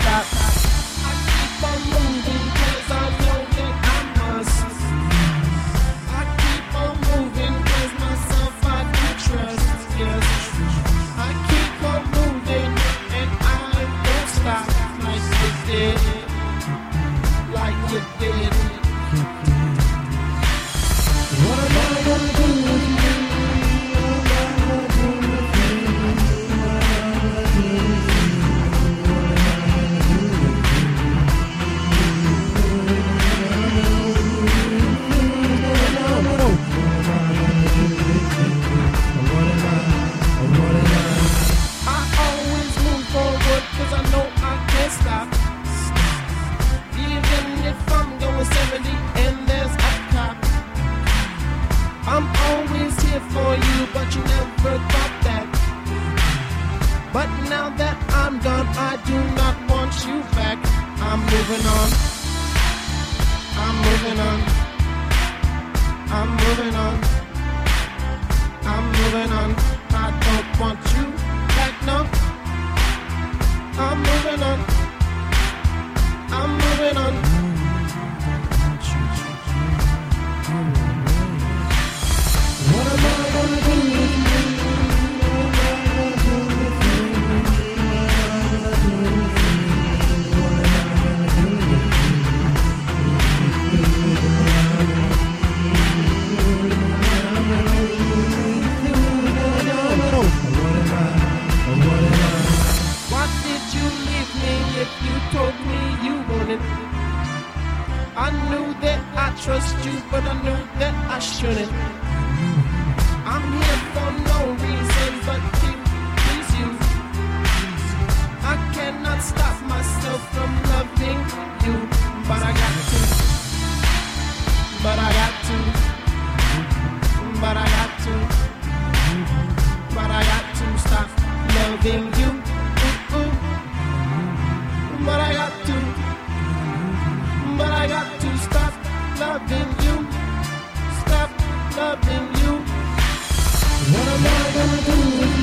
stop. I'm always here for you, but you never thought that. But now that I'm gone, I do not want you back. I'm moving on. I'm moving on. I'm moving on. I'm moving on. I don't want I knew that I trust you, but I knew that I shouldn't. I'm here for no reason but to please you. I cannot stop myself from loving you, but I got to. But I got to. But I got to. But I got to stop loving you. do